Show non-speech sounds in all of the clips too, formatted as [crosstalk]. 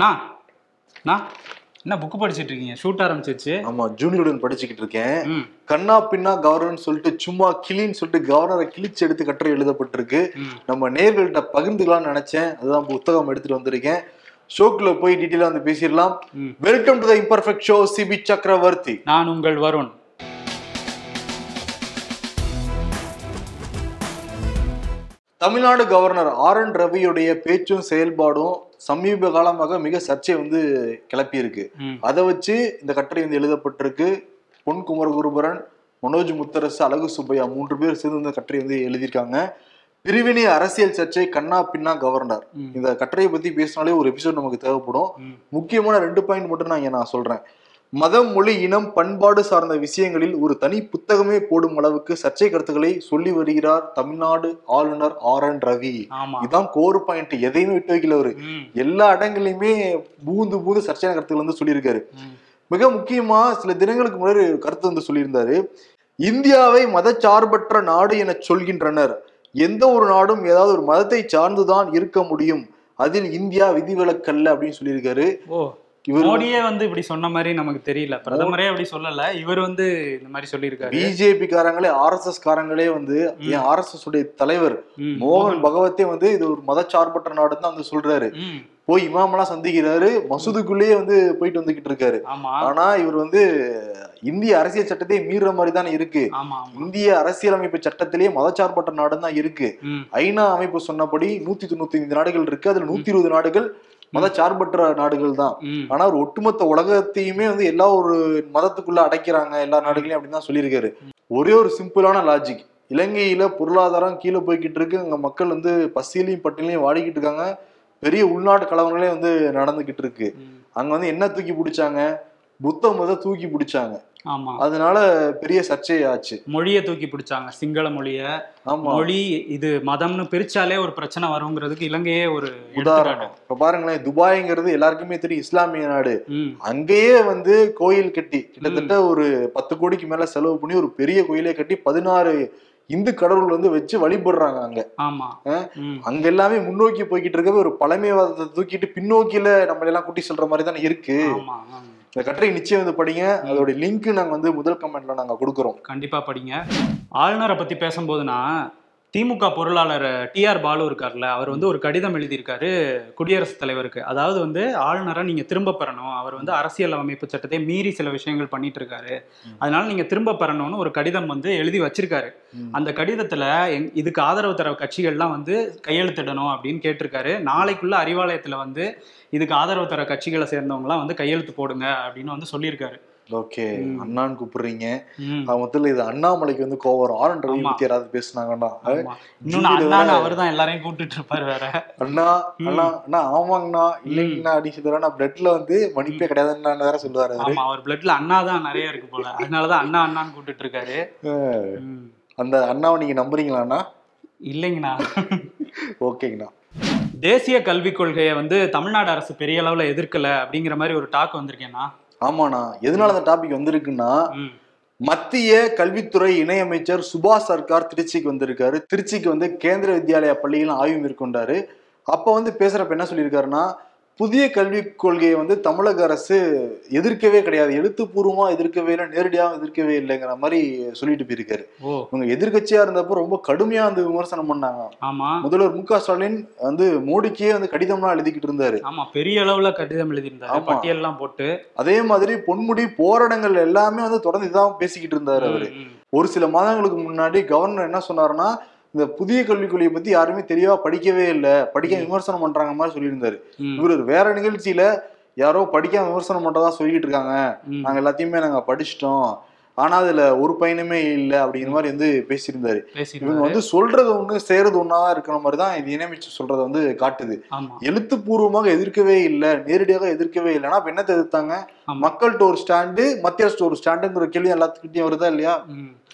நான் என்ன புக்கு படிச்சிட்டு இருக்கீங்க? ஷூட் ஆரம்பிச்சிருச்சு. ஆமா ஜூனியருடன் படிச்சுக்கிட்டு இருக்கேன். கண்ணா பின்னா கவர்னர்னு சொல்லிட்டு சும்மா கிளின்னு சொல்லிட்டு கவர்னரை கிழிச்சு எடுத்து கட்டுரை எழுதப்பட்டிருக்கு. நம்ம நேர்கள்ட்ட பகிர்ந்துக்கலாம்னு நினைச்சேன். அதுதான் புத்தகம் எடுத்துட்டு வந்திருக்கேன். ஷோக்குள்ள போய் டீட்டெயிலா வந்து பேசிடலாம். Welcome to the imperfect show Sibi Chakravarthy நான் உங்கள் Varun. Tamil Nadu governor R N ரவியுடைய பேச்சும் செயல்பாடும் சமீப காலமாக மிக சர்ச்சை வந்து கிளப்பியிருக்கு. அதை வச்சு இந்த கட்டுரை வந்து எழுதப்பட்டிருக்கு. பொன் குமரகுருபரன் மனோஜ் முத்தரசு அழகு சுப்பையா மூன்று பேர் சேர்ந்து இந்த கட்டுரை வந்து எழுதியிருக்காங்க. பிரிவினை அரசியல் சர்ச்சை கண்ணா பின்னா கவர்னர். இந்த கட்டுரையை பத்தி பேசினாலே ஒரு எபிசோட் நமக்கு தேவைப்படும். முக்கியமான ரெண்டு பாயிண்ட் மட்டும் நான் இங்க நான் சொல்றேன். மதம் மொழி இனம் பண்பாடு சார்ந்த விஷயங்களில் ஒரு தனி புத்தகமே போடும் அளவுக்கு சர்ச்சை கருத்துக்களை சொல்லி வருகிறார் தமிழ்நாடு ஆளுநர் ஆர் என் ரவி. இதான் கோர் பாயிண்ட் எதையுமே விட்டு வைக்கல அவரு. எல்லா இடங்கள்லயுமே பூந்து பூந்து சர்ச்சையான கருத்துக்கள் வந்து சொல்லியிருக்காரு. மிக முக்கியமா சில தினங்களுக்கு முன்னாடி கருத்து வந்து சொல்லியிருந்தாரு. இந்தியாவை மதச்சார்பற்ற நாடு என சொல்கின்றனர். எந்த ஒரு நாடும் ஏதாவது ஒரு மதத்தை சார்ந்துதான் இருக்க முடியும். அதில் இந்தியா விதிவிலக்கல்ல அப்படின்னு சொல்லியிருக்காரு. இவர் மோடியே வந்து இப்படி சொன்ன மாதிரி நமக்கு தெரியல. பிரதமரே அப்படி சொல்லல. இவர் வந்து இந்த மாதிரி சொல்லியிருக்காரு. பிஜேபி காரங்களே ஆர் எஸ் எஸ் காரங்களே வந்து என் ஆர் எஸ் எஸ் உடைய தலைவர். மோகன் பகவத்தே வந்து இது ஒரு மதச்சார்பற்ற நாடுன்னு தான் வந்து சொல்றாரு. போய் இமாமெல்லாம் சந்திக்கிறாரு மசூதுக்குள்ளேயே வந்து போயிட்டு வந்துகிட்டு இருக்காரு. ஆனா இவர் வந்து இந்திய அரசியல் சட்டத்தை மீறுற மாதிரி தானே இருக்கு. இந்திய அரசியலமைப்பு சட்டத்திலேயே மதச்சார்பற்ற நாடு தான் இருக்கு. ஐநா அமைப்பு சொன்னபடி நூத்தி தொண்ணூத்தி ஐந்து நாடுகள் இருக்கு. அதுல நூத்தி இருபது நாடுகள் மதச்சார்பற்ற நாடுகள் தான். ஆனா ஒரு ஒட்டுமொத்த உலகத்தையுமே வந்து எல்லா ஒரு மதத்துக்குள்ள அடைக்கிறாங்க எல்லா நாடுகளையும் அப்படின்னு தான் சொல்லியிருக்காரு. ஒரே ஒரு சிம்பிளான லாஜிக் இலங்கையில பொருளாதாரம் கீழே போய்கிட்டு இருக்கு. அங்க மக்கள் வந்து பசியிலையும் பட்டியலையும் வாடிக்கிட்டு இருக்காங்க. பெரிய உள்நாட்டு கலவரங்களே வந்து நடந்துகிட்டு இருக்கு. அங்க வந்து என்ன தூக்கி பிடிச்சாங்க? புத்த மதம் தூக்கி பிடிச்சாங்க. ஆமா. அதனால பெரிய சர்ச்சை ஆச்சு. மொழியை தூக்கி பிடிச்சாங்க சிங்கள மொழிய. மொழி இது மதம்னு பிரிச்சாலே ஒரு பிரச்சனை வருங்கிறதுக்கு இலங்கையே ஒரு உதாரணம். இப்ப பாருங்களேன் துபாய்ங்கிறது எல்லாருக்குமே தெரியும் இஸ்லாமிய நாடு. அங்கேயே வந்து கோயில் கட்டி கிட்டத்தட்ட ஒரு பத்து கோடிக்கு மேல செலவு பண்ணி ஒரு பெரிய கோயிலே கட்டி பதினாறு இந்து கடவுள் வந்து வச்சு வழிபடுறாங்க அங்க. ஆமா. அங்க எல்லாமே முன்னோக்கி போய்கிட்டு இருக்கவே ஒரு பழமைவாதத்தை தூக்கிட்டு பின்னோக்கில நம்ம எல்லாம் கூட்டி சொல்ற மாதிரி தானே இருக்கு. இந்த கட்டுரை நிச்சயம் வந்து படிங்க. அதோட லிங்க் நாங்கள் வந்து முதல் கமெண்ட்ல நாங்கள் கொடுக்குறோம். கண்டிப்பா படிங்க. ஆளுநரை பத்தி பேசும்போதுனா திமுக பொருளாளர் டிஆர் பாலு இருக்கார்ல அவர் வந்து ஒரு கடிதம் எழுதியிருக்காரு குடியரசுத் தலைவருக்கு. அதாவது வந்து ஆளுநரை நீங்க திரும்ப பெறணும். அவர் வந்து அரசியல் அமைப்பு சட்டத்தை மீறி சில விஷயங்கள் பண்ணிட்டு இருக்காரு அதனால நீங்க திரும்ப பெறணும்னு ஒரு கடிதம் வந்து எழுதி வச்சிருக்காரு. அந்த கடிதத்துல இதுக்கு ஆதரவு தர கட்சிகள்லாம் வந்து கையெழுத்திடணும் அப்படின்னு கேட்டிருக்காரு. நாளைக்குள்ள அறிவாலயத்துல வந்து இதுக்கு ஆதரவு தர கட்சிகளை சேர்ந்தவங்கலாம் வந்து கையெழுத்து போடுங்க அப்படின்னு வந்து சொல்லியிருக்காரு. ஓகே அண்ணான்னு கூப்பிடுறீங்க. மொத்தத்துல இது அண்ணாமலைக்கு வந்து கோவம். R N Ravi. பத்தி யாராவது பேசுனாங்கன்னா ஆமா. இன்னொன்னு அண்ணான்னு அவர் தான் எல்லாரையும் கூப்பிட்டுட்டு இருப்பாரு வேற. அண்ணா அண்ணா அண்ணா ஆமாங்கண்ணா இல்லைங்கண்ணா அப்படின்னு சொல்லுவாரு பிளட்ல வந்து மன்னிப்பே கிடையாதுன்னு வேற சொல்லுவாரு அவரு. பிளட்ல அண்ணா தான் நிறைய இருக்கு போல. அதனாலதான் அண்ணா அண்ணான்னு கூப்பிட்டுட்டு இருக்காரு. அந்த அண்ணாவை நீங்க நம்புறீங்களாண்ணா இல்லைங்கண்ணா. ஓகேங்கண்ணா. தேசிய கல்விக் கொள்கையை வந்து தமிழ்நாடு அரசு பெரிய அளவுல எதிர்க்கல அப்படிங்கிற மாதிரி ஒரு டாக் வந்திருக்கேன்னா ஆமாண்ணா. எதனால அந்த டாபிக் வந்திருக்குன்னா. மத்திய கல்வித்துறை இணையமைச்சர் சுபாஷ் சர்க்கார் திருச்சிக்கு வந்திருக்காரு. திருச்சிக்கு வந்து கேந்திர வித்யாலயா பள்ளியில் ஆய்வு மேற்கொண்டாரு. அப்ப வந்து பேசுறப்ப என்ன சொல்லியிருக்காருன்னா புதிய கல்விக் கொள்கையை வந்து தமிழக அரசு எதிர்க்கவே கிடையாது. எழுத்துப்பூர்வமா எதிர்க்கவே இல்லை நேரடியாக எதிர்க்கவே இல்லைங்கிற மாதிரி சொல்லிட்டு போயிருக்காரு. இவங்க எதிர்க்கட்சியா இருந்தப்போ ரொம்ப கடுமையா வந்து விமர்சனம் பண்ணாங்க. ஆமா. முதல்வர் மு க ஸ்டாலின் வந்து மோடிக்கே வந்து கடிதம்லாம் எழுதிக்கிட்டு இருந்தாரு. ஆமா பெரிய அளவுல கடிதம் எழுதியிருந்தாரு. பட்டியல்லாம் போட்டு. அதே மாதிரி பொன்முடி போராட்டங்கள் எல்லாமே வந்து தொடர்ந்து இதான் பேசிக்கிட்டு இருந்தாரு அவரு. ஒரு சில மாதங்களுக்கு முன்னாடி கவர்னர் என்ன சொன்னாருன்னா இந்த புதிய கல்விக் கொள்கையை பத்தி யாருமே தெளிவா படிக்கவே இல்லை. படிக்க விமர்சனம் பண்றாங்க மாதிரி சொல்லியிருந்தாரு. இவர் வேற நிகழ்ச்சியில யாரோ படிக்காம விமர்சனம் பண்றதா சொல்லிட்டு இருக்காங்க. நாங்க எல்லாத்தையுமே நாங்க படிச்சிட்டோம். ஆனா அதுல ஒரு பயனுமே இல்லை அப்படிங்கிற மாதிரி வந்து பேசியிருந்தாரு. இவங்க வந்து சொல்றது ஒண்ணு செய்யறது ஒன்னாதான் இருக்கிற மாதிரி தான் இது இணையமைச்சு சொல்றத வந்து காட்டுது. எழுத்துப்பூர்வமாக எதிர்க்கவே இல்லை நேரடியாக எதிர்க்கவே இல்லைன்னா என்னத்தை எதிர்த்தாங்க. மக்கள்கிட்ட ஒரு ஸ்டாண்டு மத்திய அரசு ஒரு ஸ்டாண்டுங்கிற கேள்வி எல்லாத்துக்கிட்டையும் வருதா இல்லையா.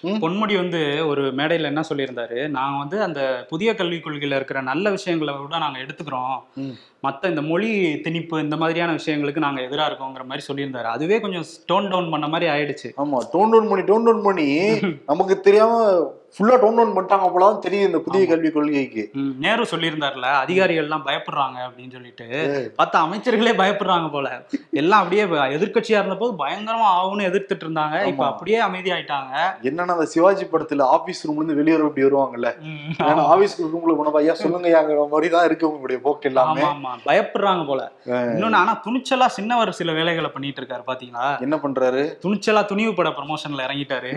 பொன்முடி வந்து ஒரு மேடையில என்ன சொல்லியிருந்தாரு? நான் வந்து அந்த புதிய கல்விக் கொள்கையில இருக்கிற நல்ல விஷயங்களை விட நாங்க எடுத்துக்கிறோம். ம். மத்த இந்த மொழி திணிப்பு இந்த மாதிரியான விஷயங்களுக்கு நாங்க எதிரா இருக்கோங்கிற மாதிரி சொல்லியிருந்தாரு. அதுவே கொஞ்சம் டோன் டவுன் பண்ண மாதிரி ஆயிடுச்சு. ஆமா டோன் டவுன் பண்ணி டோன் டவுன் பண்ணி [laughs] நமக்கு தெரியாம ஃபுல்லா டவுன் டவுன் பண்ணிட்டாங்க போலதான் தெரியுது இந்த புதிய கல்விக் கொள்கைக்கு. நேரு சொல்லியிருந்தாருல அதிகாரிகள் எல்லாம் பயப்படுறாங்க அப்படின்னு சொல்லிட்டு பார்த்தா அமைச்சர்களே பயப்படுறாங்க போல. எல்லாம் அப்படியே ப- எதிர்க்கட்சியா இருந்தபோது பயங்கரமா ஆகும்னு எதிர்த்துட்டு இருந்தாங்க. இப்ப. அப்படியே அமைதியாயிட்டாங்க. என்னன்னா அந்த சிவாஜி படத்துல ஆபீஸ் ரூம்ல இருந்து வெளியே இப்படி வருவாங்கல்ல. ஆபீஸ் ரூம்ல போனப்ப ஐயா சொல்லுங்க ஐயாங்கிற மாதிரி தான் இருக்கு உங்களுடைய போக்கு எல்லாமே. ஆமா பயப்படுறாங்க போல. இன்னொன்னு ஆனா துணிச்சலா சின்னவர் சில வேலைகளை பண்ணிட்டு இருக்காரு பாத்தீங்களா? என்ன பண்றாரு? துணிச்சலா துணிவு பட ப்ரமோஷன்ல இறங்கிட்டாரு.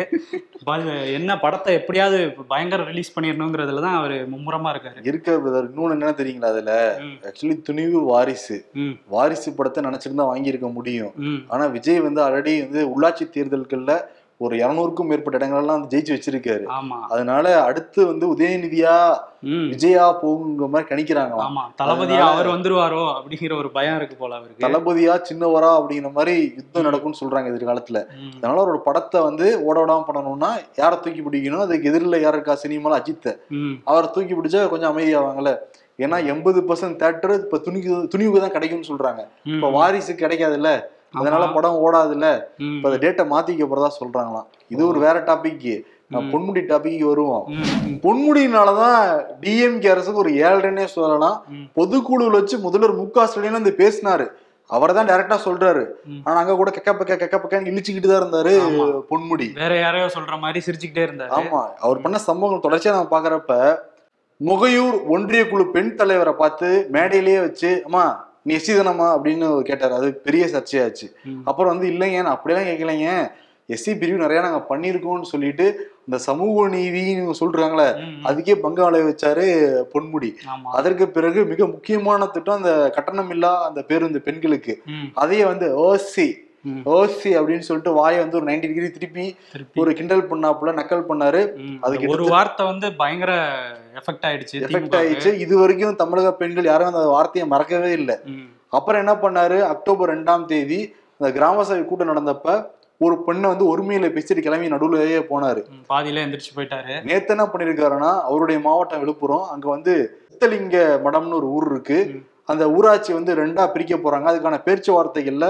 என்ன படத்தை எப்படியாவது பயங்கர ரிலீஸ் பண்ணிடணுங்கிறதுல தான் அவரு மும்முரமா இருக்காரு. இருக்க பிரதர் இன்னொன்னு என்ன தெரியுங்களா அதுல? ஆக்சுவலி துணிவு வாரிசு. வாரிசு படத்தை நினைச்சிருந்தா வாங்கியிருக்க முடியும். ஆனா விஜய் வந்து ஆல்ரெடி வந்து உள்ளாட்சி தேர்தல்கள்ல ஒரு இருநூறுக்கும் மேற்பட்ட இடங்கள்லாம் வந்து ஜெயிச்சு வச்சிருக்காரு. அதனால அடுத்து வந்து உதயநிதியா விஜயா போகுங்கிற மாதிரி கணிக்கிறாங்களாம். ஆமா. தளபதியா அவர் வந்துருவாரோ அப்படிங்கிற ஒரு பயம் இருக்கு போல அவருக்கு. தளபதியா சின்னவரா அப்படிங்கிற மாதிரி யுத்தம் நடக்கும்னு சொல்றாங்க எதிர்காலத்துல. அதனால ஒரு படத்தை வந்து ஓட விடாம பண்ணணும்னா யாரை தூக்கி பிடிக்கணும்? அதுக்கு எதிரில் யார் இருக்கா? சினிமால அஜித் ம், அவரை தூக்கி பிடிச்சா கொஞ்சம் அமைதியாவாங்கல்ல. ஏன்னா எண்பது பர்சன்ட் தேட்டர் இப்ப துணிக்கு துணிவுக்கு தான் கிடைக்கும்னு சொல்றாங்க. இப்ப வாரிசு கிடைக்காதுல்ல. அதனால. படம் ஓடாதுல்ல. ம், இப்ப அந்த டேட்டை மாத்திக்க போறதா சொல்றாங்களாம். இது ஒரு வேற டாபிக். பொன்முடி டாபிக் வருவோம். பொன்முடினாலதான் டிஎம்கே அரசுக்கு ஒரு ஏழ்றனே சொல்லலாம். பொதுக்குழுவில் வச்சு முதல்வர் மு க ஸ்டாலின் வந்து பேசினாரு. அவர் தான் டைரக்டா சொல்றாரு. ஆனா அங்க கூட கெக்க பக்க கெக்க பக்கன்னு இழிச்சுக்கிட்டு தான் இருந்தாரு. பொன்முடி. வேற யாரையோ சொல்ற மாதிரி சிரிச்சுக்கிட்டே இருந்தாரு. ஆமா. அவர் பண்ண சம்பவங்கள் தொடர்ச்சியா நம்ம பாக்குறப்ப முகையூர் ஒன்றிய குழு பெண் தலைவரை பார்த்து மேடையிலேயே வச்சு அம்மா நீ எஸ்சி தானம்மா அப்படின்னு கேட்டாரு. அது பெரிய சர்ச்சையாச்சு. அப்புறம் வந்து இல்லைங்க நான் அப்படியெல்லாம் கேட்கலைங்க எஸ்சி பிரிவு நிறைய நாங்க பண்ணியிருக்கோம்னு சொல்லிட்டு இந்த சமூக நீதின்னு சொல்றாங்களே. அதுக்கே பங்கு விளைய வச்சாரு பொன்முடி அதற்கு பிறகு மிக முக்கியமான திட்டம் அந்த கட்டணமில்லா அந்த பேருந்து பெண்களுக்கு. அதையே வந்து ஓசி. ஓசி அப்படின்னு சொல்லிட்டு வாயை வந்து ஒரு 90 டிகிரி திருப்பி ஒரு கிண்டல் பண்ணாப்புல நக்கல் பண்ணாரு. அதுக்கு ஒரு வார்த்தை வந்து பயங்கர எஃபெக்ட் ஆயிடுச்சு எஃபெக்ட். ஆயிடுச்சு. இது வரைக்கும் தமிழக பெண்கள் யாரும் அந்த வார்த்தையை மறக்கவே இல்லை. அப்புறம் என்ன பண்ணாரு? அக்டோபர் ரெண்டாம் தேதி அந்த கிராம சபை கூட்டம் நடந்தப்ப ஒரு பெண்ணை வந்து ஒருமையில பேசிட்டு கிளம்பி நடுவுலயே போனாரு. பாதியில எந்திரிச்சு போயிட்டாரு. நேத்து என்ன பண்ணிருக்காருன்னா அவருடைய மாவட்டம் விழுப்புரம். அங்க வந்து சித்தலிங்க மடம்னு ஒரு ஊர் இருக்கு. அந்த ஊராட்சி வந்து ரெண்டா பிரிக்க போறாங்க. அதுக்கான பேச்சுவார்த்தைகள்ல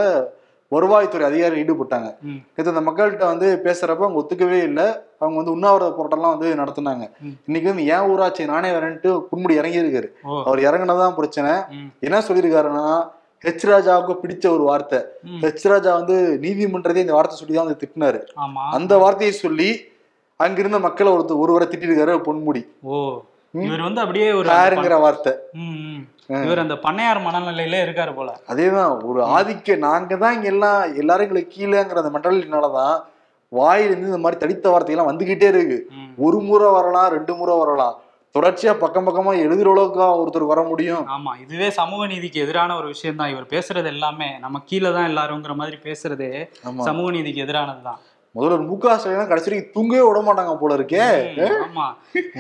வருவாய்த்துறை அதிகாரி ஈடுபட்டாங்க. நேற்று அந்த மக்கள்கிட்ட வந்து பேசுறப்ப அவங்க ஒத்துக்கவே இல்லை. அவங்க வந்து உண்ணாவிரத போராட்டம்லாம் வந்து நடத்துனாங்க. இன்னைக்கு வந்து ஏன் ஊராட்சி நானே வரேன்ட்டு புன்முடி இறங்கி இருக்காரு ஓ. அவர் இறங்குனதான் பிரச்சனை. என்ன சொல்லியிருக்காருன்னா ஹெச் ராஜாவுக்கு பிடிச்ச ஒரு வார்த்தை. ஹெச் ராஜா வந்து நீதிமன்றத்தை இந்த வார்த்தை சொல்லி தான் வந்து திட்டினாரு. அந்த வார்த்தையை சொல்லி அங்கிருந்த மக்களை ஒருத்தர் ஒருவரை திட்டிருக்காரு பொன்முடி. ஓ. இவர் வந்து அப்படியே ஒரு யாருங்கிற வார்த்தை. இவர் அந்த பண்ணையார் மனநிலையில இருக்காரு போல. அதேதான் ஒரு ஆதிக்க நாங்க தான் இங்க எல்லாம் எல்லாரும் எங்களுக்கு கீழேங்கிற அந்த மென்டாலிட்டினாலதான் வாயிலிருந்து இந்த மாதிரி தடித்த வார்த்தைகள்லாம் வந்துகிட்டே இருக்கு. ஒரு முறை வரலாம் ரெண்டு முறை வரலாம். தொடர்ச்சியா பக்கம் பக்கமா எழுதுற அளவுக்கா ஒருத்தர் வர முடியும். ஆமா இதுவே சமூக நீதிக்கு எதிரான ஒரு விஷயம் தான் இவர் பேசுறது எல்லாமே நம்ம கீழே தான் எல்லாருங்கிற மாதிரி பேசுறதே சமூக நீதிக்கு எதிரானதுதான். முதல்ல மு க ஸ்டாலின் கடைசி வரைக்கும் தூங்கவே விட மாட்டாங்க போல இருக்கே. ஆமா.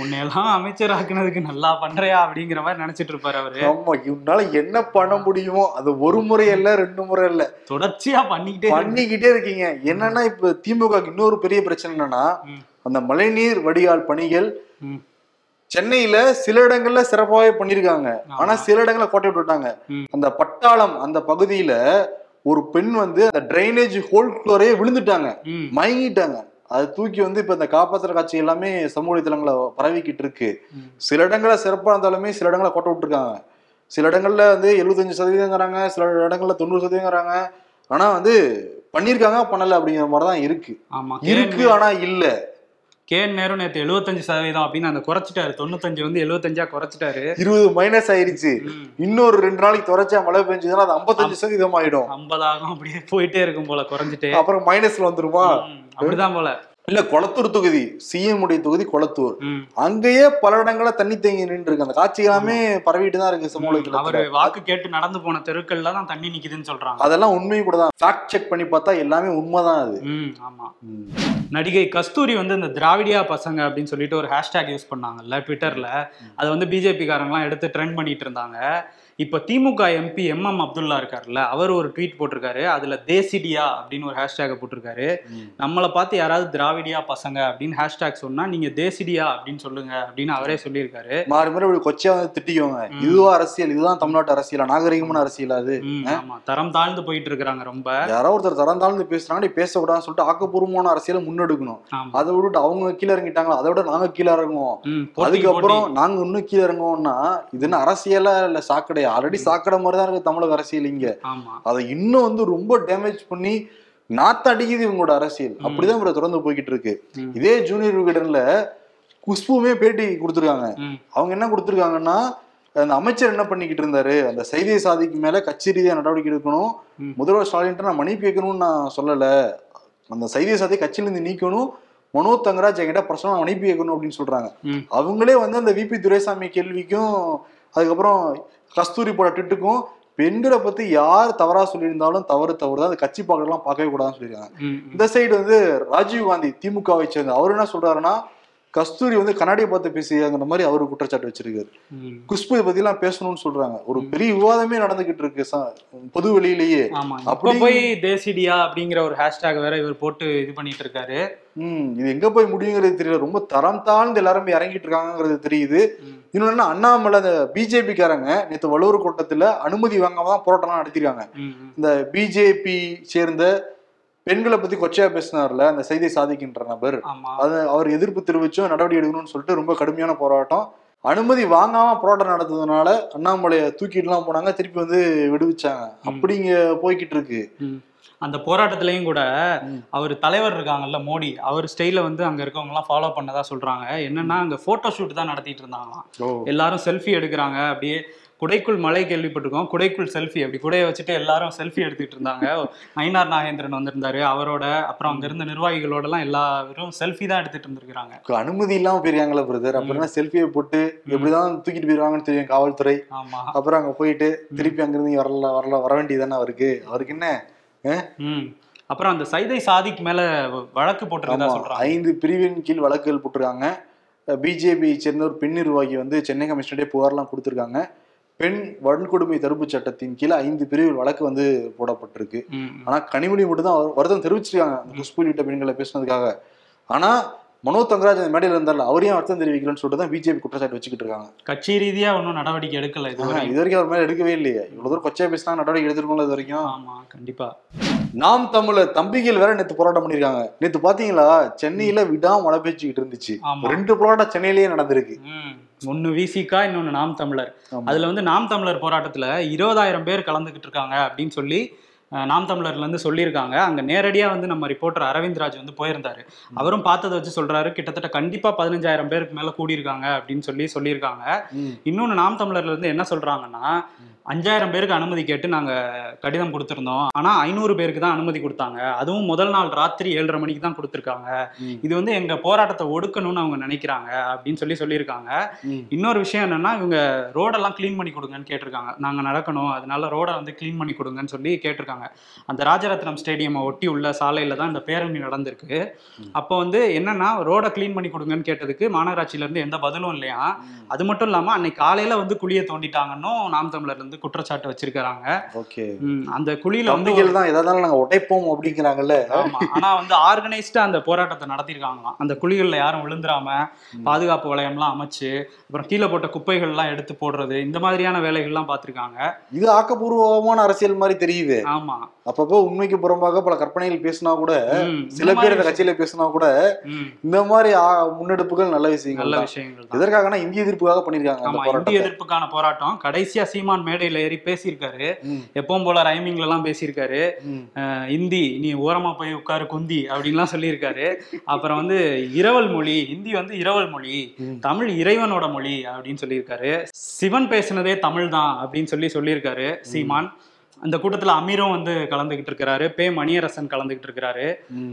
உன்னையெல்லாம் அமைச்சர் ஆக்குனதுக்கு நல்லா பண்றியா அப்படிங்கிற மாதிரி நினைச்சிட்டு இருப்பாரு அவரு. ஆமா இவனால என்ன பண்ண முடியுமோ அது ஒரு முறை இல்ல ரெண்டு முறை இல்ல தொடர்ச்சியா பண்ணிக்கிட்டே. பண்ணிக்கிட்டே இருக்கீங்க. என்னன்னா இப்ப திமுக இன்னொரு பெரிய பிரச்சனை என்னன்னா அந்த மழைநீர் வடிகால் பணிகள் சென்னையில சில இடங்கள்ல சிறப்பாகவே பண்ணிருக்காங்க. ஆனா சில இடங்கள்ல கோட்டை விட்டுட்டாங்க. அந்த பட்டாளம் அந்த பகுதியில ஒரு பெண் வந்து அந்த டிரைனேஜ் ஹோல்குள்ளரே விழுந்துட்டாங்க. மயங்கிட்டாங்க. அது தூக்கி வந்து இப்ப இந்த காப்பாத்துற காட்சி எல்லாமே சமூக வலைதளங்களை பரவிக்கிட்டு இருக்கு. சில இடங்கள்ல சிறப்பா இருந்தாலுமே சில இடங்களை கோட்டை விட்டுருக்காங்க. சில இடங்கள்ல வந்து எழுபத்தஞ்சு சதவீதங்கிறாங்க சில இடங்கள்ல தொண்ணூறு சதவீதங்கிறாங்க ஆனா வந்து பண்ணிருக்காங்க பண்ணல அப்படிங்கிற மாதிரி தான் இருக்கு இருக்கு ஆனா இல்ல. கே என் நேரு நேத்து எழுபத்தஞ்சு சதவீதம் அப்படின்னு அந்த குறைச்சிட்டாரு. தொண்ணூத்தஞ்சு வந்து எழுபத்தஞ்சா குறைச்சிட்டாரு. இருபது மைனஸ் ஆயிருச்சு. இன்னொரு ரெண்டு நாளைக்கு தொடர்ச்சியா மழை பெஞ்சதுன்னா அது ஐம்பத்தஞ்சு சதவீதம் ஆயிடும் ஐம்பதாகும் அப்படியே போயிட்டே இருக்கும் போல குறைஞ்சிட்டே. அப்புறம் மைனஸ்ல வந்துருமா? அப்படிதான் போல. இல்ல கொளத்தூர் தொகுதி சிஎம் உடைய தொகுதி கொளத்தூர். அங்கேயே பல இடங்கள்ல தண்ணி தேங்கி நின்று இருக்கு அந்த காட்சி எல்லாமே பரவிட்டு தான் இருக்கு சமூக அவரு. வாக்கு கேட்டு நடந்து போன தெருக்கள்ல தான் தண்ணி நிக்குதுன்னு சொல்றாங்க. அதெல்லாம் உண்மையும் கூட தான். ஃபேக்ட் செக் பண்ணி பார்த்தா எல்லாமே உண்மைதான் அது. ம் ஆமா. நடிகை கஸ்தூரி வந்து இந்த திராவிடியா பசங்க அப்படின்னு சொல்லிட்டு ஒரு ஹேஷ்டேக் யூஸ் பண்ணாங்கல்ல ட்விட்டர்ல அதை வந்து பிஜேபி காரங்களாம் எடுத்து ட்ரெண்ட் பண்ணிட்டு இருந்தாங்க. இப்போ DMK MP M M Abdullah இருக்காருல்ல அவர் ஒரு ட்வீட் போட்டிருக்காரு. அதுல தேசிடியா அப்படின்னு ஒரு ஹேஷ்டேக் போட்டிருக்காரு. நம்மளை பார்த்து யாராவது திராவிடியா பசங்க அப்படின்னு ஹேஷ்டேக் சொன்னா நீங்க தேசிடியா அப்படின்னு சொல்லுங்க அப்படின்னு அவரே சொல்லியிருக்காரு. மாறி மாறி இப்படி கொச்சையா வந்து திட்டிக்குவாங்க. ம். இதுவா அரசியல் இதுதான் தமிழ்நாட்டு அரசியலா நாகரிகமான அரசியல் அது. ஆமா. தரம் தாழ்ந்து போயிட்டு இருக்கிறாங்க ரொம்ப. யாரோ ஒருத்தர் தரந்தாழ்ந்து பேசுறாங்க நீ பேசக்கூடாதுன்னு சொல்லிட்டு ஆக்கப்பூர்வமான அரசியலை முன்னெடுக்கணும். அதை விட்டுட்டு அவங்க கீழே இறங்கிட்டாங்களா? அதை விட நாங்க கீழே இறங்குவோம். அதுக்கப்புறம். நாங்க இன்னும் கீழே இறங்குவோம்னா இது என்ன அரசியலா இல்ல சாக்கடை ஆல்ரெடி சாக்கடை மாதிரி தான் இருக்கு தமிழக அரசியல் இங்க. அதை இன்னும் வந்து ரொம்ப டேமேஜ் பண்ணி நாத்த அடிக்குது இவங்களோட அரசியல். அப்படிதான் இவரை தொடர்ந்து போய்கிட்டு இருக்கு. இதே ஜூனியர் விகடன்ல குஷ்புமே பேட்டி கொடுத்துருக்காங்க. அவங்க என்ன கொடுத்துருக்காங்கன்னா அந்த அமைச்சர் என்ன பண்ணிக்கிட்டு இருந்தாரு? அந்த செய்தியை சாதிக்கு மேல கட்சி ரீதியா நடவடிக்கை எடுக்கணும். முதல்வர் ஸ்டாலின் நான் மன்னிப்பு கேட்கணும்னு நான் சொல்லல. அந்த செய்தியை சாதி கட்சியில இருந்து நீக்கணும். மனோ தங்கராஜ் என்கிட்ட பர்சனலா மன்னிப்பு கேட்கணும் அப்படின்னு சொல்றாங்க. அவங்களே வந்து அந்த விபி துரைசாமி கேள்விக்கும் அதுக்கப்புறம் கஸ்தூரி போட ட்விட்டுக்கும் பெண்களை பத்தி யார் தவறா சொல்லியிருந்தாலும் தவறு தவறு தான். அந்த கட்சி பார்க்கலாம் பார்க்கவே கூடாதுன்னு சொல்லியிருக்காங்க. இந்த சைடு வந்து ராஜீவ் காந்தி திமுகவை சேர்ந்த அவர் என்ன சொல்றாருன்னா கஸ்தூரி வந்து கண்ணாடியை பார்த்து பேசியாங்கிற மாதிரி அவரு குற்றச்சாட்டு வச்சிருக்காரு. குஷ்பு பத்தி எல்லாம் பேசணும்னு சொல்றாங்க. ஒரு பெரிய விவாதமே நடந்துகிட்டு இருக்கு பொது வெளியிலேயே. அப்படி- போய் தேசிடியா அப்படிங்கிற ஒரு ஹேஷ்டேக் வேற இவர் போட்டு இது பண்ணிட்டு இருக்காரு. ம் இது எங்க போய் முடியுங்கிறது தெரியல. ரொம்ப தரம் தாழ்ந்து எல்லாரும் இறங்கிட்டு இருக்காங்கிறது தெரியுது. இன்னொன்னு அண்ணாமலை அந்த பிஜேபி காரங்க நேற்று வள்ளுவர் கூட்டத்துல அனுமதி வாங்காம தான் போராட்டம்லாம் நடத்திருக்காங்க. இந்த பிஜேபி சேர்ந்த பெண்களை பத்தி கொச்சையா பேசினார்ல அந்த செய்தி சாதிக்கின்ற நபர். ஆமா. அது அவர் எதிர்ப்பு தெரிவிச்சும் நடவடிக்கை எடுக்கணும்னு சொல்லிட்டு ரொம்ப கடுமையான போராட்டம். அனுமதி வாங்காம போராட்டம் நடத்ததுனால அண்ணாமலையை தூக்கிட்டுலாம் போனாங்க திருப்பி வந்து விடுவிச்சாங்க. அப்படிங்க போய்கிட்டு இருக்கு. அந்த போராட்டத்திலயும் கூட. அவர் தலைவர் இருக்காங்கல்ல மோடி அவர் ஸ்டைல வந்து அங்க இருக்கவங்க எல்லாம் ஃபாலோ பண்ணதா சொல்றாங்க. என்னன்னா அங்க போட்டோ ஷூட் தான் நடத்திட்டு இருந்தாங்களாம். எல்லாரும் செல்ஃபி எடுக்கிறாங்க அப்படியே குடைக்குள் மலை கேள்விப்பட்டிருக்கோம். குடைக்குள் செல்ஃபி அப்படி குடையை வச்சுட்டு எல்லாரும் செல்ஃபி எடுத்துட்டு இருந்தாங்க. நயினார் நாகேந்திரன் வந்திருந்தாரு. அவரோட அப்புறம் அங்க இருந்த நிர்வாகிகளோட எல்லாம் எல்லாரும் செல்ஃபி தான் எடுத்துட்டு இருந்திருக்காங்க அனுமதி இல்லாம போயிருக்காங்களா பிரதர் அப்புறம் செல்ஃபியை போட்டு எப்படிதான் தூக்கிட்டு போயிருவாங்கன்னு தெரியும் காவல்துறை. ஆமா. அப்புறம் அங்க போயிட்டு திருப்பி அங்கிருந்து வரல வரல வர வேண்டியதானே அவருக்கு? அவருக்கு என்ன? ம். அப்புறம் அந்த சைதை சாதிக்கு மேல வழக்கு சொல்றாங்க. ஐந்து பிரிவின் கீழ் வழக்குகள் போட்டிருக்காங்க. பிஜேபி சேர்ந்த ஒரு பெண் நிர்வாகி வந்து சென்னை கமிஷனரே புகார்லாம் கொடுத்திருக்காங்க. பெண் வன்கொடுமை தடுப்பு சட்டத்தின் கீழே ஐந்து பிரிவில் வழக்கு வந்து போடப்பட்டிருக்கு. ஆனா கனிமொழி மட்டும் தான் வருத்தம் தெரிவிச்சிருக்காங்க. குஷ்பு உள்ளிட்ட பெண்களை பேசுனதுக்காக. ஆனா மனோ தங்கராஜ் அந்த மேடையில இருந்தால அவரையும் வருத்தம் தெரிவிக்கலன்னு சொல்லிட்டு தான் பிஜேபி குற்றச்சாட்டு வச்சுக்கிட்டு இருக்காங்க. கட்சி ரீதியா ஒன்றும் நடவடிக்கை எடுக்கல இது வரைக்கும் அவர் மேல எடுக்கவே இல்லையே. இவ்வளவு தூரம் கொச்சையா பேசினா நடவடிக்கை எடுத்திருக்கோம்ல இது வரைக்கும். ஆமா கண்டிப்பா. நாம் தமிழர் தம்பிகள் வேற நேத்து போராட்டம் பண்ணிருக்காங்க. நேத்து பாத்தீங்களா? சென்னையில விடாம மழை பெய்ஞ்சுக்கிட்டு இருந்துச்சு. ரெண்டு போராட்டம் சென்னையிலேயே நடந்திருக்கு. ஒண்ணு விசிகா இன்னொன்னு நாம் தமிழர். அதுல வந்து நாம் தமிழர் போராட்டத்துல இருபதாயிரம் பேர் கலந்துகிட்டு இருக்காங்க அப்படின்னு சொல்லி நாம் தமிழர்ல இருந்து சொல்லியிருக்காங்க. அங்க நேரடியா வந்து நம்ம ரிப்போர்ட்டர் அரவிந்த்ராஜ் வந்து போயிருந்தாரு. அவரும் பார்த்ததை வச்சு சொல்றாரு கிட்டத்தட்ட கண்டிப்பா பதினஞ்சாயிரம் பேருக்கு மேல கூடியிருக்காங்க அப்படின்னு சொல்லி சொல்லியிருக்காங்க. ம். இன்னொன்னு நாம் தமிழர்ல இருந்து என்ன சொல்றாங்கன்னா அஞ்சாயிரம் பேருக்கு அனுமதி கேட்டு நாங்க கடிதம் கொடுத்திருந்தோம். ஆனா ஐநூறு பேருக்கு தான் அனுமதி கொடுத்தாங்க. அதுவும் முதல் நாள் ராத்திரி ஏழரை மணிக்கு தான் கொடுத்திருக்காங்க. இது வந்து எங்க போராட்டத்தை ஒடுக்கணும்னு அவங்க நினைக்கிறாங்க அப்படின்னு சொல்லி சொல்லியிருக்காங்க. இன்னொரு விஷயம் என்னன்னா இவங்க ரோடெல்லாம் க்ளீன் பண்ணி கொடுங்கன்னு கேட்டிருக்காங்க. நாங்க நடக்கணும். அதனால ரோடை வந்து க்ளீன் பண்ணி கொடுங்கன்னு சொல்லி கேட்டிருக்காங்க. அந்த ராஜரத்னம் ஸ்டேடியம் ஒட்டி உள்ள சாலையில தான் இந்த பேரணி நடந்திருக்கு. அப்போ வந்து என்னன்னா ரோடை க்ளீன் பண்ணி கொடுங்கன்னு கேட்டதுக்கு மாநகராட்சியில இருந்து எந்த பதிலும் இல்லையா? அது மட்டும் இல்லாம அன்னைக்கு காலையில வந்து குழியை தோண்டிட்டாங்கன்னும் நாம் தமிழர்ல இருந்து குற்றச்சாட்டு ஓகே. ம், அந்த குழியில வந்து தான் எதாவது நாங்க உடைப்போம் அப்படிங்கிறாங்கல்ல? ஆனா வந்து ஆர்கனைஸ்டா அந்த போராட்டத்தை நடத்திருக்காங்களாம் அந்த குழிகள்ல யாரும் விழுந்துராம பாதுகாப்பு வளையம்லாம் அமைச்சு அப்புறம் கீழே போட்ட குப்பைகள் எல்லாம் எடுத்து போடுறது இந்த மாதிரியான வேலைகள்லாம் பார்த்திருக்காங்க. இது ஆக்கப்பூர்வமான அரசியல் மாதிரி தெரியுது. ஆமா. அப்பப்போ உண்மைக்கு புறம்பாக பல கற்பனைகள் பேசினா கூட சில இந்த பேர் இந்த கட்சியில பேசினா கூட இந்த மாதிரி முன்னெடுப்புகள் நல்ல விஷயங்கள் நல்ல. விஷயங்கள் எதற்காகனா இந்திய எதிர்ப்புக்காக பண்ணிருக்காங்க இந்திய எதிர்ப்புக்கான போராட்டம். கடைசியா சீமான் மேடையில ஏறி பேசியிருக்காரு. எப்பவும் போல ரைமிங்ல எல்லாம் பேசியிருக்காரு இந்தி நீ ஓரமா போய் உட்காரு குந்தி அப்படின்லாம் சொல்லியிருக்காரு. அப்புறம் வந்து இரவல் மொழி ஹிந்தி வந்து இரவல் மொழி. தமிழ் இறைவனோட மொழி அப்படின்னு சொல்லியிருக்காரு. சிவன் பேசுனதே தமிழ் தான் அப்படின்னு சொல்லி சொல்லியிருக்காரு சீமான். அந்த கூட்டத்துல அமீரும் வந்து கலந்துகிட்டு இருக்கிறாரு பே மணியரசன் கலந்துகிட்டு இருக்கிறாரு.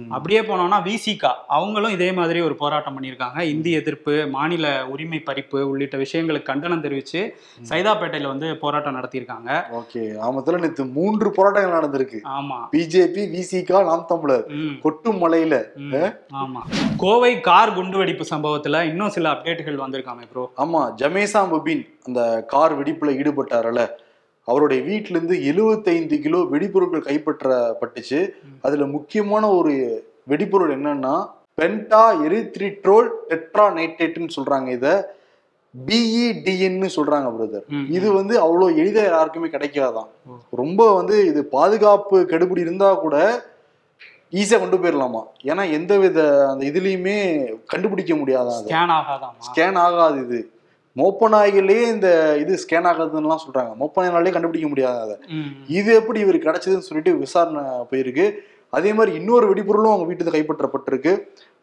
அப்படியே போனோம்னா விசிகா அவங்களும் இதே மாதிரி ஒரு போராட்டம் பண்ணியிருக்காங்க. இந்தி எதிர்ப்பு மாநில உரிமை பறிப்பு உள்ளிட்ட விஷயங்களுக்கு கண்டனம் தெரிவிச்சு சைதாப்பேட்டையில வந்து போராட்டம் நடத்தியிருக்காங்க. ஓகே. ஆமத்துல நேத்து மூன்று போராட்டங்கள் நடந்திருக்கு. ஆமா. பிஜேபி விசிகா நாம் தமிழர். கொட்டும் மலையில. ம், ஆமா. கோவை கார் குண்டுவெடிப்பு சம்பவத்துல இன்னும் சில அப்டேட்டுகள் வந்திருக்காமே ப்ரோ ஆமா. ஜமேசா முபின் அந்த கார் வெடிப்புல ஈடுபட்டாருல அவருடைய வீட்டுல இருந்து 75 கிலோ வெடிபொருட்கள் கைப்பற்றப்பட்டுச்சு. அதுல முக்கியமான ஒரு வெடிபொருள் என்னன்னா பென்டா எரித்ரிட்ரோல் டெட்ரா நைட்ரேட்னு சொல்றாங்க இத. பிஇடிஎன்னு சொல்றாங்க பிரதர் ம், இது வந்து அவ்வளோ எளிதா யாருக்குமே கிடைக்காதான். ரொம்ப வந்து இது பாதுகாப்பு கெடுபிடி இருந்தா கூட ஈஸியா கொண்டு போயிடலாமா ஏன்னா எந்த வித அந்த இதுலயுமே கண்டுபிடிக்க முடியாதான் ஸ்கேன் ஆகாது இது. மோப்ப நாய்களே இந்த இது ஸ்கேன் ஆகாதுன்னுலாம் சொல்றாங்க. மோப்ப நாய்களாலே கண்டுபிடிக்க முடியாது அதை இது எப்படி இவர் கிடைச்சதுன்னு சொல்லிட்டு விசாரணை போயிருக்கு. அதே மாதிரி இன்னொரு வெடிபொருளும் அவங்க வீட்டுல கைப்பற்றப்பட்டிருக்கு.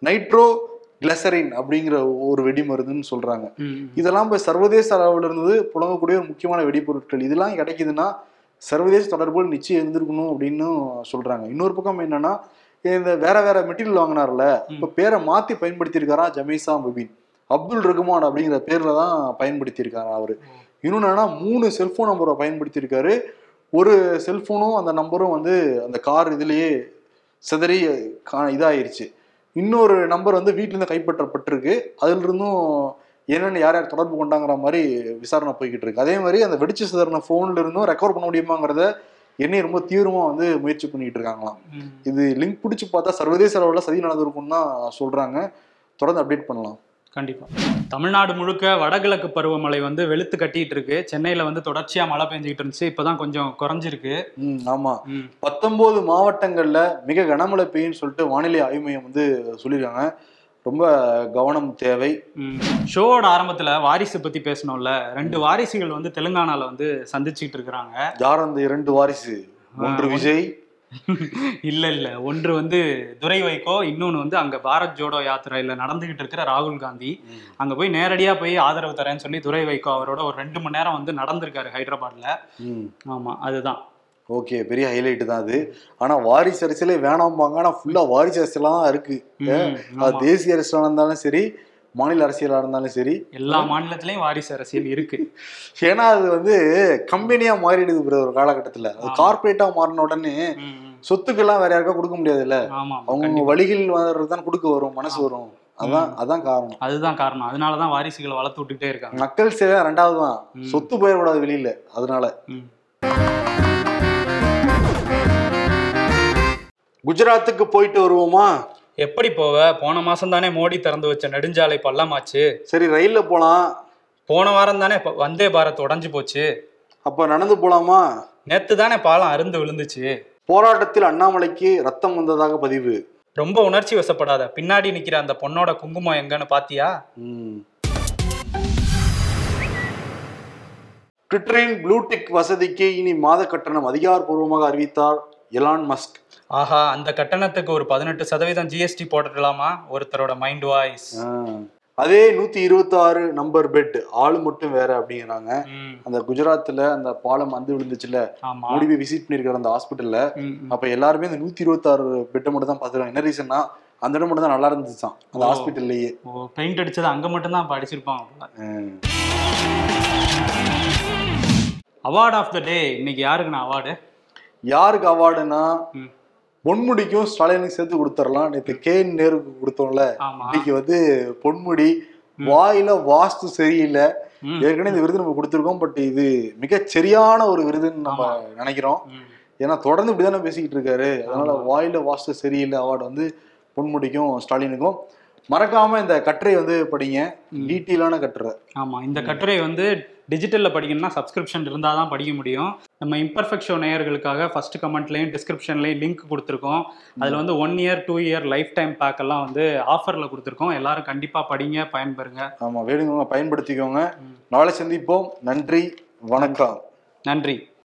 நைட்ரோ கிளசரின் அப்படிங்கிற ஒரு வெடி மருந்துன்னு சொல்றாங்க. இதெல்லாம் போய் சர்வதேச அளவில் இருந்து புழங்கக்கூடிய ஒரு முக்கியமான வெடிபொருட்கள். இதெல்லாம் கிடைக்குதுன்னா சர்வதேச தொடர்புகள் நிச்சயம் இருந்திருக்கணும் அப்படின்னு சொல்றாங்க. இன்னொரு பக்கம் என்னன்னா இந்த வேற வேற மெட்டீரியல் வாங்கினார்ல இப்ப பேரை மாத்தி பயன்படுத்தியிருக்காரா ஜமீசா முபின்? அப்துல் ரகுமான் அப்படிங்கிற பேர்ல தான் பயன்படுத்தியிருக்காரு அவரு. இன்னொன்னு என்னன்னா மூணு செல்போன் நம்பரை பயன்படுத்தியிருக்காரு. ஒரு செல்போனும் அந்த நம்பரும் வந்து அந்த கார் இதுலயே சிதறி இதாயிருச்சு. இன்னொரு நம்பர் வந்து வீட்டுல இருந்து கைப்பற்றப்பட்டிருக்கு. அதுல இருந்தும் என்னென்ன யார் யார் தொடர்பு கொண்டாங்கிற மாதிரி விசாரணை போய்கிட்டு இருக்கு அதே மாதிரி அந்த வெடிச்சு சிதறின போன்ல இருந்தும் ரெக்கவர் பண்ண முடியுமாங்கிறத என்னையும் ரொம்ப தீவிரமா வந்து முயற்சி பண்ணிட்டு இருக்காங்களாம். இது லிங்க் பிடிச்சு பார்த்தா சர்வதேச அளவில் சதி நடந்திருக்கும்னு தான் சொல்றாங்க. தொடர்ந்து அப்டேட் பண்ணலாம். கண்டிப்பா. தமிழ்நாடு முழுக்க வடகிழக்கு பருவமழை வந்து வெளுத்து கட்டிட்டு இருக்கு. சென்னையில வந்து தொடர்ச்சியா மழை பெஞ்சுக்கிட்டு இருந்துச்சு. இப்பதான் கொஞ்சம் குறைஞ்சிருக்கு. ம் ஆமா. ம், பத்தொன்பது மாவட்டங்கள்ல மிக கனமழை பெய்யும்னு சொல்லிட்டு வானிலை ஆய்வு மையம் வந்து சொல்லியிருக்காங்க. ரொம்ப கவனம் தேவை. ஷோவோட ஆரம்பத்துல வாரிசு பத்தி பேசணும்ல. ரெண்டு வாரிசுகள் வந்து தெலுங்கானால வந்து சந்திச்சுக்கிட்டு இருக்கிறாங்க. யார் அந்த இரண்டு வாரிசு? ஒன்று விஜய் இல்ல இல்ல. ஒன்று வந்து துரை வைகோ இன்னொன்னு வந்து அங்க பாரத் ஜோடோ யாத்திரையில நடந்துகிட்டு இருக்கிற ராகுல் காந்தி. அங்க போய் நேரடியா போய் ஆதரவு தரேன்னு சொல்லி துரை வைகோ அவரோட ஒரு ரெண்டு மணி நேரம் வந்து நடந்திருக்காரு ஹைதராபாத்ல. ஆமா அதுதான். ஓகே பெரிய ஹைலைட் தான் அது. ஆனா வாரிசு அரசியலே வேணாம்பாங்க. ஆனா ஃபுல்லா வாரிசு அரசியலா தான் இருக்கு. தேசிய அரசியலா இருந்தாலும் சரி மாநில அரசியலா இருந்தாலும் சரி. எல்லா மாநிலத்திலயும் வாரிசு அரசியல் இருக்கு. [laughs] ஏன்னா அது வந்து கம்பெனியா மாறிடுது bro ஒரு காலகட்டத்துல. அது. கார்பரேட்டா மாறின உடனே. சொத்துக்கெல்லாம் வேற யாருக்கா கொடுக்க முடியாதுல்ல? அவங்க. வழிகள் வர்றது தான் கொடுக்க வரும் மனசு வரும். அதான் அதான் காரணம். அதுதான் காரணம். அதனாலதான் வாரிசுகளை வளர்த்து விட்டுக்கிட்டே இருக்காங்க. மக்கள் சேவை ரெண்டாவது தான். சொத்து போயிடக்கூடாது வெளியில அதனால. குஜராத்துக்கு போயிட்டு வருவோமா? எப்படி போவ? போன மாசம் தானே மோடி திறந்து வச்ச நெடுஞ்சாலை பள்ளமாச்சு. சரி ரயில்ல போலாம். போன வாரம் தானே வந்தே பாரத் உடைஞ்சு போச்சு. அப்ப நடந்து போலாமா? நேத்து தானே பாலம் அருந்து விழுந்துச்சு. போராட்டத்தில் அண்ணாமலைக்கு ரத்தம் வந்ததாக பதிவு. ரொம்ப உணர்ச்சி வசப்படாத. பின்னாடி நிக்கிற அந்த பொண்ணோட குங்குமம் எங்கன்னு பாத்தியா. ட்விட்டரின் ப்ளூடிக் வசதிக்கு இனி மாத கட்டணம் அதிகாரப்பூர்வமாக அறிவித்தார் எலான் மஸ்க் ஆஹா அந்த கட்டணத்துக்கு ஒரு பதினெட்டு சதவீதம் ஜிஎஸ்டி போட்டுடலாமா ஒருத்தரோட மைண்ட் வாய்ஸ். அதே நூத்தி இருபத்தி ஆறு நம்பர் பெட் ஆளு மட்டும் வேற அப்படிங்கிறாங்க. அந்த குஜராத்ல அந்த பாலம் வந்து விழுந்துச்சுல மோடி போய் விசிட் பண்ணிருக்காரு அந்த ஹாஸ்பிட்டல்ல. அப்ப எல்லாருமே அந்த நூத்தி இருபத்தி ஆறு பெட்டை மட்டும் தான் பாத்துருக்காங்க என்ன ரீசன்னா அந்த இடம் மட்டும் தான் நல்லா இருந்துச்சான் அந்த. ஹாஸ்பிட்டல்லயே பெயிண்ட் அடிச்சது அங்க மட்டும் தான் படிச்சிருப்பாங்க போல. அவார்ட் ஆஃப் த டே இன்னைக்கு யாருக்குண்ணா அவார்டு யாருக்கு அவார்டுனா. பொன்முடிக்கும் ஸ்டாலினுக்கு சேர்த்து கொடுத்துடலாம். நேற்று கே நேருக்கு கொடுத்தோம்ல. இன்னைக்கு வந்து பொன்முடி வாயில வாஸ்து சரியில்லை. ஏற்கனவே இந்த விருது நம்ம கொடுத்துருக்கோம். பட் இது மிகச் சரியான ஒரு விருதுன்னு நம்ம நினைக்கிறோம். ஏன்னா தொடர்ந்து இப்படிதானே பேசிக்கிட்டு இருக்காரு. அதனால வாயில வாஸ்து சரியில்லை. அவார்டு வந்து பொன்முடிக்கும் ஸ்டாலினுக்கும். மறக்காம இந்த கட்டுரை வந்து படிங்க. டீட்டெயிலான கட்டுரை. ஆமா. இந்த கட்டுரை வந்து டிஜிட்டல்ல படிக்கணும்னா சப்ஸ்கிரிப்ஷன் இருந்தால் தான் படிக்க முடியும். நம்ம இம்பர்ஃபெக்ட் ஷோ நேயர்களுக்காக ஃபர்ஸ்ட் கமெண்ட்லையும் டிஸ்கிரிப்ஷன்லையும் லிங்க் கொடுத்துருக்கோம். அதில் வந்து one year two year life time pack எல்லாம் வந்து ஆஃபரில் கொடுத்துருக்கோம். எல்லாரும் கண்டிப்பாக படிங்க பயன்பெறுங்க. ஆமா வேணுங்க பயன்படுத்திக்கோங்க. நாளை சந்திப்போம். நன்றி வணக்கம். நன்றி.